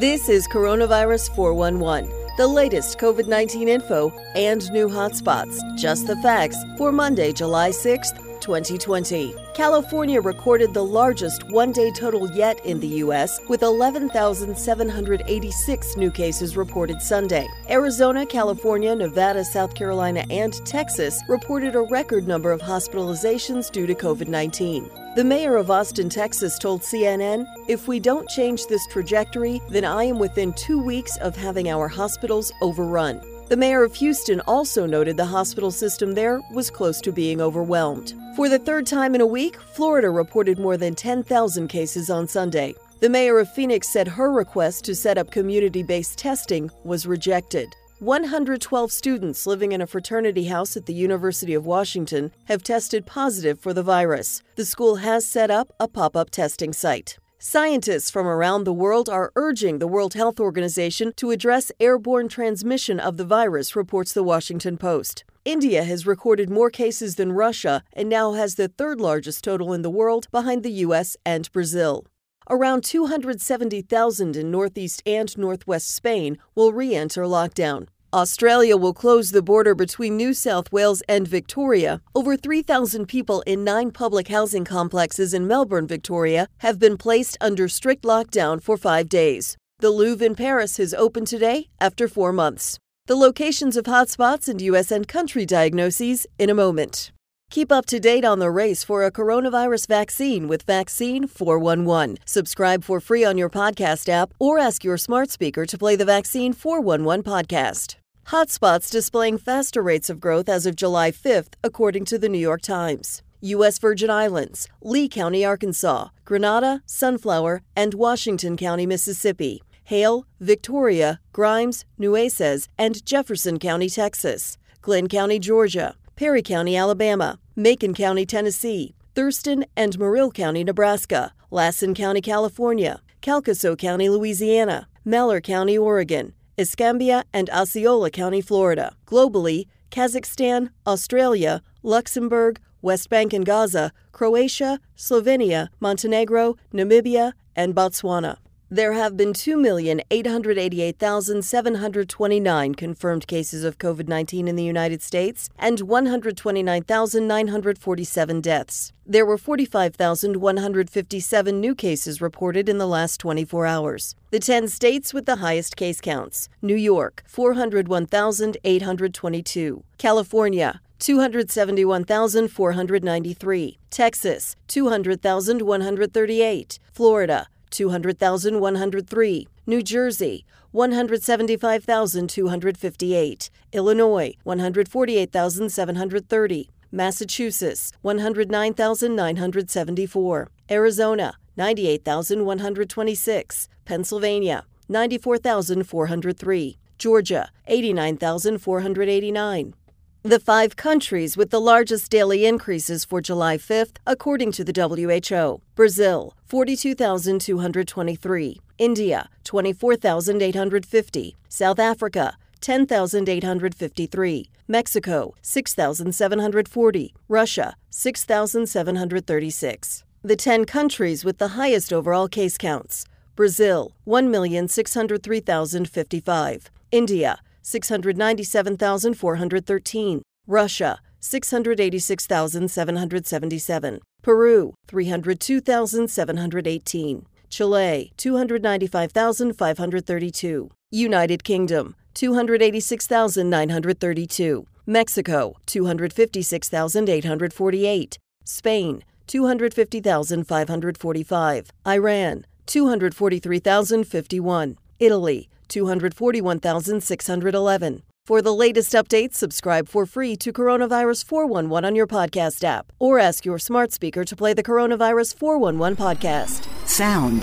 This is Coronavirus 411, the latest COVID 19 info and new hotspots. Just the facts for Monday, July 6th, 2020. California recorded the largest one day total yet in the U.S., with 11,786 new cases reported Sunday. Arizona, California, Nevada, South Carolina, and Texas reported a record number of hospitalizations due to COVID 19. The mayor of Austin, Texas told CNN, If we don't change this trajectory, then I am within two weeks of having our hospitals overrun. The mayor of Houston also noted the hospital system there was close to being overwhelmed. For the third time in a week, Florida reported more than 10,000 cases on Sunday. The mayor of Phoenix said her request to set up community based testing was rejected. 112 students living in a fraternity house at the University of Washington have tested positive for the virus. The school has set up a pop up testing site. Scientists from around the world are urging the World Health Organization to address airborne transmission of the virus, reports the Washington Post. India has recorded more cases than Russia and now has the third largest total in the world behind the U.S. and Brazil. Around 270,000 in northeast and northwest Spain will re enter lockdown. Australia will close the border between New South Wales and Victoria. Over 3,000 people in nine public housing complexes in Melbourne, Victoria, have been placed under strict lockdown for five days. The Louvre in Paris has opened today after four months. The locations of hotspots and U.S. and country diagnoses in a moment. Keep up to date on the race for a coronavirus vaccine with Vaccine 411. Subscribe for free on your podcast app or ask your smart speaker to play the Vaccine 411 podcast. Hotspots displaying faster rates of growth as of July 5th, according to the New York Times. U.S. Virgin Islands, Lee County, Arkansas, Grenada, Sunflower, and Washington County, Mississippi. Hale, Victoria, Grimes, Nueces, and Jefferson County, Texas. Glynn County, Georgia. Perry County, Alabama, Macon County, Tennessee, Thurston and Morrill County, Nebraska, Lassen County, California, Calcasieu County, Louisiana, Malheur County, Oregon, Escambia and Osceola County, Florida. Globally, Kazakhstan, Australia, Luxembourg, West Bank and Gaza, Croatia, Slovenia, Montenegro, Namibia, and Botswana. There have been 2,888,729 confirmed cases of COVID 19 in the United States and 129,947 deaths. There were 45,157 new cases reported in the last 24 hours. The 10 states with the highest case counts New York, 401,822, California, 271,493, Texas, 200,138, Florida, 200,103, New Jersey, 175,258, Illinois, 148,730, Massachusetts 109,974, Arizona 98,126, Pennsylvania 94,403, Georgia 89,489. The five countries with the largest daily increases for July 5th, according to the WHO Brazil, 42,223, India, 24,850, South Africa, 10,853, Mexico, 6,740, Russia, 6,736. The 10 countries with the highest overall case counts. Brazil, 1,603,055, India, 697,413, Russia, 686,777, Peru, 302,718, Chile, 295,532, United Kingdom, 286,932, Mexico, 256,848, Spain, 250,545, Iran, 243,051, Italy, 241,611. For the latest updates, subscribe for free to Coronavirus 411 on your podcast app or ask your smart speaker to play the Coronavirus 411 podcast. Sound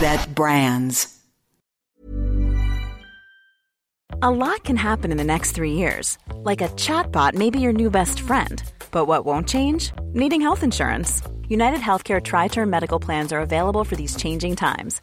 that brands. A lot can happen in the next three years. Like a chatbot may be your new best friend. But what won't change? Needing health insurance. United Healthcare Tri Term Medical Plans are available for these changing times